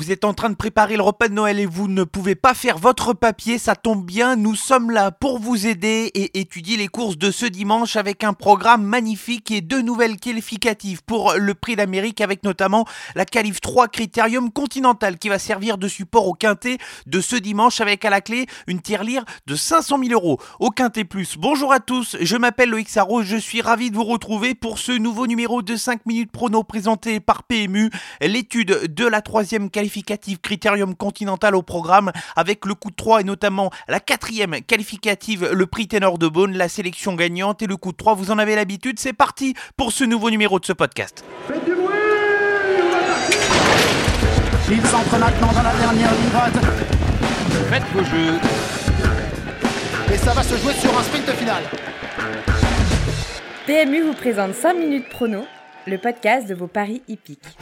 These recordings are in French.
Vous êtes en train de préparer le repas de Noël et vous ne pouvez pas faire votre papier, ça tombe bien, nous sommes là pour vous aider et étudier les courses de ce dimanche avec un programme magnifique et deux nouvelles qualificatives pour le prix d'Amérique avec notamment la qualif 3 Critérium Continental qui va servir de support au quintet de ce dimanche avec à la clé une tirelire de 500 000 euros au quintet plus. Bonjour à tous, je m'appelle Loïc Sarro, je suis ravi de vous retrouver pour ce nouveau numéro de 5 minutes prono présenté par PMU, l'étude de la troisième qualificative Critérium Continental au programme avec le coup de 3 et notamment la quatrième qualificative, le prix Ténor de Beaune, la sélection gagnante et le coup de 3, vous en avez l'habitude, c'est parti pour ce nouveau numéro de ce podcast. Faites du bruit Ils entrent maintenant dans la dernière ligne droite. Faites vos jeux. Et ça va se jouer sur un sprint final. PMU vous présente 5 minutes prono, le podcast de vos paris hippiques.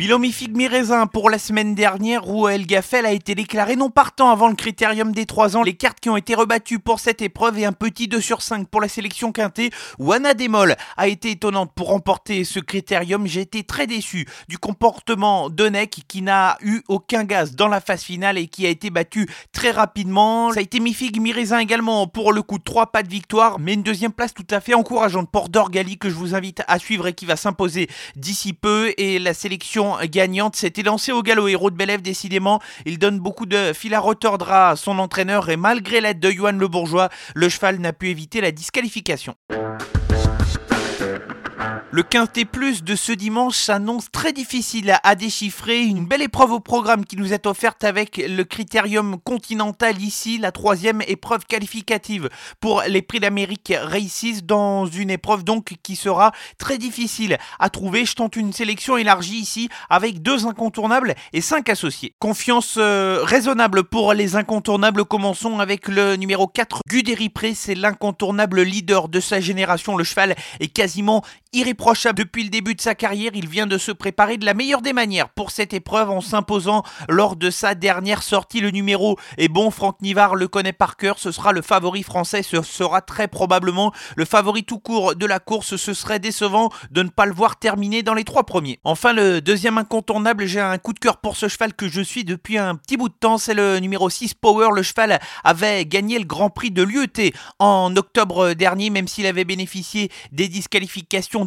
Bilan mi-figue mi-raisin pour la semaine dernière où El Gaffel a été déclaré non partant avant le critérium des 3 ans. Les cartes qui ont été rebattues pour cette épreuve et un petit 2 sur 5 pour la sélection quintée où Anna Demol a été étonnante pour remporter ce critérium. J'ai été très déçu du comportement d'Onek qui n'a eu aucun gaz dans la phase finale et qui a été battu très rapidement. Ça a été mi-figue mi-raisin également pour le coup de 3 pas de victoire mais une deuxième place tout à fait encourageante pour Dorgali que je vous invite à suivre et qui va s'imposer d'ici peu et la sélection gagnante s'était lancé au galop. Héros de Belève, décidément, il donne beaucoup de fil à retordre à son entraîneur et malgré l'aide de Johan Le Bourgeois, le cheval n'a pu éviter la disqualification. Le quintet plus de ce dimanche s'annonce très difficile à déchiffrer. Une belle épreuve au programme qui nous est offerte avec le critérium continental ici, la troisième épreuve qualificative pour les prix d'Amérique Races dans une épreuve donc qui sera très difficile à trouver. Je tente une sélection élargie ici avec deux incontournables et cinq associés. Confiance euh, raisonnable pour les incontournables. Commençons avec le numéro 4, Guderipré. C'est l'incontournable leader de sa génération. Le cheval est quasiment irréprochable depuis le début de sa carrière. Il vient de se préparer de la meilleure des manières pour cette épreuve en s'imposant lors de sa dernière sortie. Le numéro est bon, Franck Nivard le connaît par cœur. Ce sera le favori français, ce sera très probablement le favori tout court de la course. Ce serait décevant de ne pas le voir terminer dans les trois premiers. Enfin, le deuxième incontournable, j'ai un coup de cœur pour ce cheval que je suis depuis un petit bout de temps. C'est le numéro 6 Power. Le cheval avait gagné le Grand Prix de l'UET en octobre dernier, même s'il avait bénéficié des disqualifications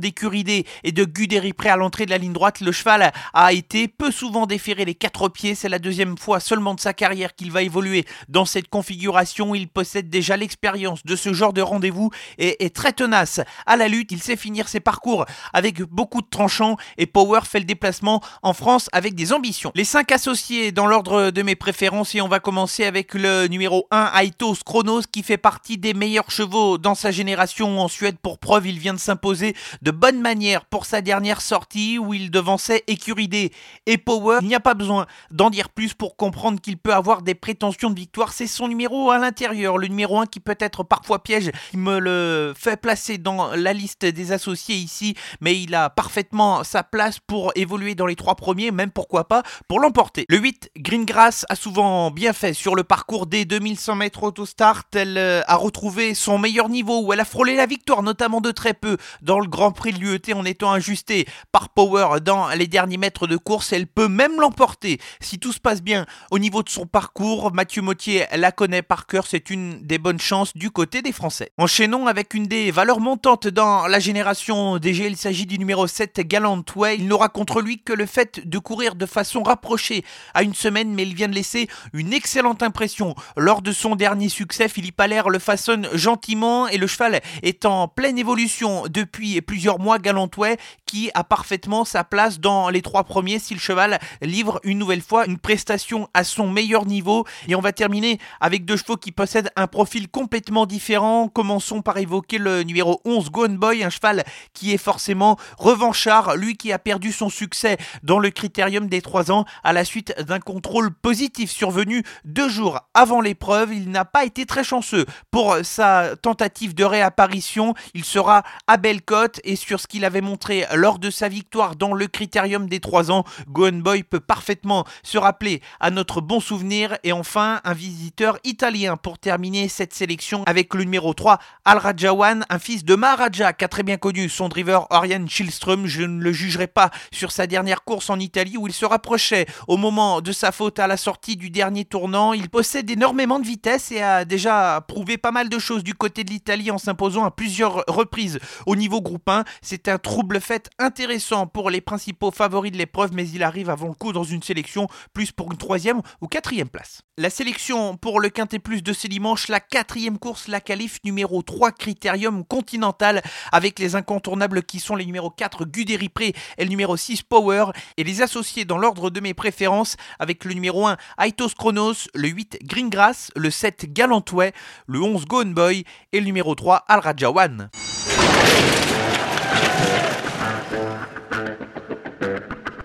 et de Guderipré à l'entrée de la ligne droite, le cheval a été peu souvent déféré les quatre pieds. C'est la deuxième fois seulement de sa carrière qu'il va évoluer dans cette configuration. Il possède déjà l'expérience de ce genre de rendez-vous et est très tenace à la lutte. Il sait finir ses parcours avec beaucoup de tranchants et Power fait le déplacement en France avec des ambitions. Les cinq associés dans l'ordre de mes préférences et on va commencer avec le numéro 1 Aitos Chronos qui fait partie des meilleurs chevaux dans sa génération en Suède pour preuve il vient de s'imposer de bonne manière pour sa dernière sortie où il devançait Écuridé et Power. Il n'y a pas besoin d'en dire plus pour comprendre qu'il peut avoir des prétentions de victoire. C'est son numéro à l'intérieur, le numéro 1 qui peut être parfois piège. Il me le fait placer dans la liste des associés ici, mais il a parfaitement sa place pour évoluer dans les trois premiers, même pourquoi pas pour l'emporter. Le 8, Greengrass a souvent bien fait sur le parcours des 2100 mètres autostart. Elle euh, a retrouvé son meilleur niveau où elle a frôlé la victoire, notamment de très peu dans le Grand Prix de en étant ajustée par Power dans les derniers mètres de course. Elle peut même l'emporter si tout se passe bien au niveau de son parcours. Mathieu Mottier la connaît par cœur, c'est une des bonnes chances du côté des Français. Enchaînons avec une des valeurs montantes dans la génération DG. Il s'agit du numéro 7 Galant Way. Il n'aura contre lui que le fait de courir de façon rapprochée à une semaine, mais il vient de laisser une excellente impression. Lors de son dernier succès, Philippe Allaire le façonne gentiment et le cheval est en pleine évolution depuis plusieurs mois. Galantouet qui a parfaitement sa place dans les trois premiers si le cheval livre une nouvelle fois une prestation à son meilleur niveau. Et on va terminer avec deux chevaux qui possèdent un profil complètement différent. Commençons par évoquer le numéro 11 Gone Boy, un cheval qui est forcément revanchard, lui qui a perdu son succès dans le critérium des 3 ans à la suite d'un contrôle positif survenu deux jours avant l'épreuve. Il n'a pas été très chanceux pour sa tentative de réapparition. Il sera à Bellecote et sur ce qu'il avait montré lors de sa victoire dans le critérium des 3 ans, Gohan Boy peut parfaitement se rappeler à notre bon souvenir. Et enfin, un visiteur italien pour terminer cette sélection avec le numéro 3, Al Rajawan, un fils de Maharaja qui a très bien connu son driver Oriane Schilström. Je ne le jugerai pas sur sa dernière course en Italie où il se rapprochait au moment de sa faute à la sortie du dernier tournant. Il possède énormément de vitesse et a déjà prouvé pas mal de choses du côté de l'Italie en s'imposant à plusieurs reprises au niveau groupe 1. C'est un trouble fait intéressant pour les principaux favoris de l'épreuve, mais il arrive avant le coup dans une sélection plus pour une troisième ou quatrième place. La sélection pour le Quintet Plus de ce dimanche, la quatrième course, la qualif numéro 3 Critérium Continental, avec les incontournables qui sont les numéros 4 Guderipré et le numéro 6 Power, et les associés dans l'ordre de mes préférences avec le numéro 1 Aitos Chronos, le 8 Greengrass, le 7 Galantway, le 11 Gone Boy et le numéro 3 Al Rajawan.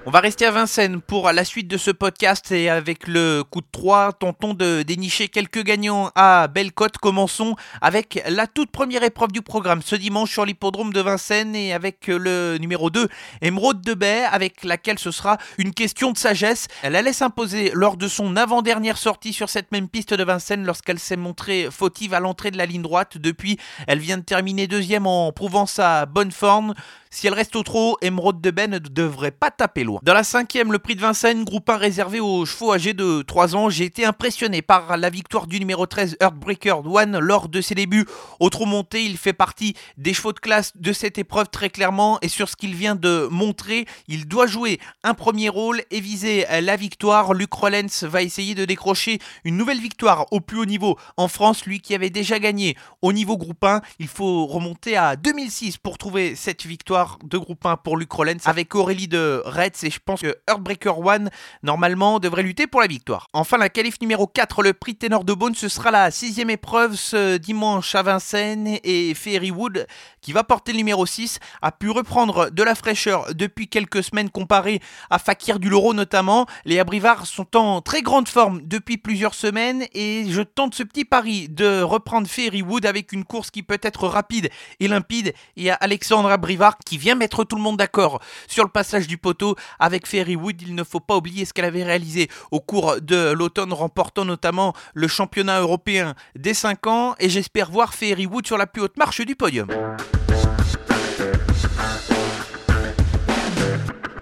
On va rester à Vincennes pour la suite de ce podcast et avec le coup de 3, tentons de dénicher quelques gagnants à Bellecote. Commençons avec la toute première épreuve du programme ce dimanche sur l'hippodrome de Vincennes et avec le numéro 2, Émeraude de Baie, avec laquelle ce sera une question de sagesse. Elle allait s'imposer lors de son avant-dernière sortie sur cette même piste de Vincennes lorsqu'elle s'est montrée fautive à l'entrée de la ligne droite. Depuis, elle vient de terminer deuxième en prouvant sa bonne forme. Si elle reste au trot, Emeraude de Ben ne devrait pas taper loin. Dans la cinquième, le prix de Vincennes, groupe 1 réservé aux chevaux âgés de 3 ans, j'ai été impressionné par la victoire du numéro 13 Earthbreaker One lors de ses débuts. Au trot monté, il fait partie des chevaux de classe de cette épreuve très clairement et sur ce qu'il vient de montrer, il doit jouer un premier rôle et viser la victoire. Luc Rollens va essayer de décrocher une nouvelle victoire au plus haut niveau en France, lui qui avait déjà gagné au niveau groupe 1. Il faut remonter à 2006 pour trouver cette victoire de groupe 1 pour Luc Rollens avec Aurélie de Retz et je pense que Heartbreaker One normalement devrait lutter pour la victoire. Enfin la qualif numéro 4, le prix Ténor de Beaune, ce sera la sixième épreuve ce dimanche à Vincennes et Wood qui va porter le numéro 6 a pu reprendre de la fraîcheur depuis quelques semaines comparé à Fakir du Loro notamment. Les abrivards sont en très grande forme depuis plusieurs semaines et je tente ce petit pari de reprendre Wood avec une course qui peut être rapide et limpide et à Alexandre Abrivard qui vient mettre tout le monde d'accord sur le passage du poteau avec Wood. Il ne faut pas oublier ce qu'elle avait réalisé au cours de l'automne, remportant notamment le championnat européen des 5 ans. Et j'espère voir Wood sur la plus haute marche du podium.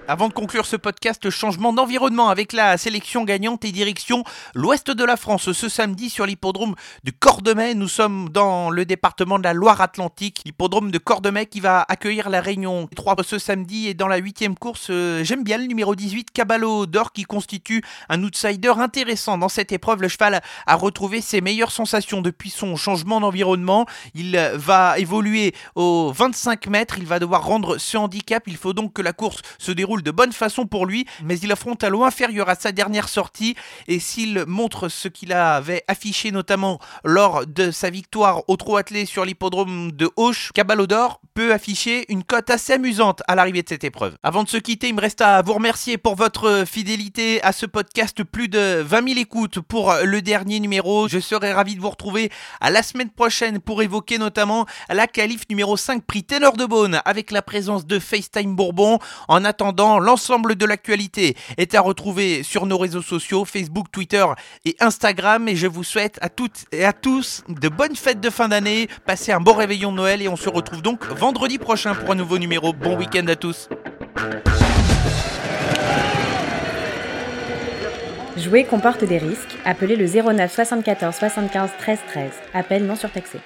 Avant de conclure ce podcast, changement d'environnement avec la sélection gagnante et direction l'ouest de la France ce samedi sur l'hippodrome de Cordemais. Nous sommes dans le département de la Loire-Atlantique, l'hippodrome de Cordemais qui va accueillir la Réunion 3 ce samedi et dans la huitième course, euh, j'aime bien le numéro 18 Caballo d'Or qui constitue un outsider intéressant dans cette épreuve. Le cheval a retrouvé ses meilleures sensations depuis son changement d'environnement. Il va évoluer aux 25 mètres, il va devoir rendre ce handicap. Il faut donc que la course se déroule de bonne façon pour lui, mais il affronte à loin inférieur à sa dernière sortie. Et s'il montre ce qu'il avait affiché notamment lors de sa victoire au trot attelé sur l'hippodrome de Auch, Cabalodor peut afficher une cote assez amusante à l'arrivée de cette épreuve. Avant de se quitter, il me reste à vous remercier pour votre fidélité à ce podcast. Plus de 20 000 écoutes pour le dernier numéro. Je serai ravi de vous retrouver à la semaine prochaine pour évoquer notamment la qualif numéro 5 prix Ténor de Beaune avec la présence de FaceTime Bourbon. En attendant, l'ensemble de l'actualité est à retrouver sur nos réseaux sociaux, Facebook, Twitter et Instagram. Et je vous souhaite à toutes et à tous de bonnes fêtes de fin d'année. Passez un bon réveillon de Noël et on se retrouve donc vendredi prochain pour un nouveau numéro. Bon week-end à tous. Jouer comporte des risques. Appelez le 09 74 75 13 13. Appel non surtaxé.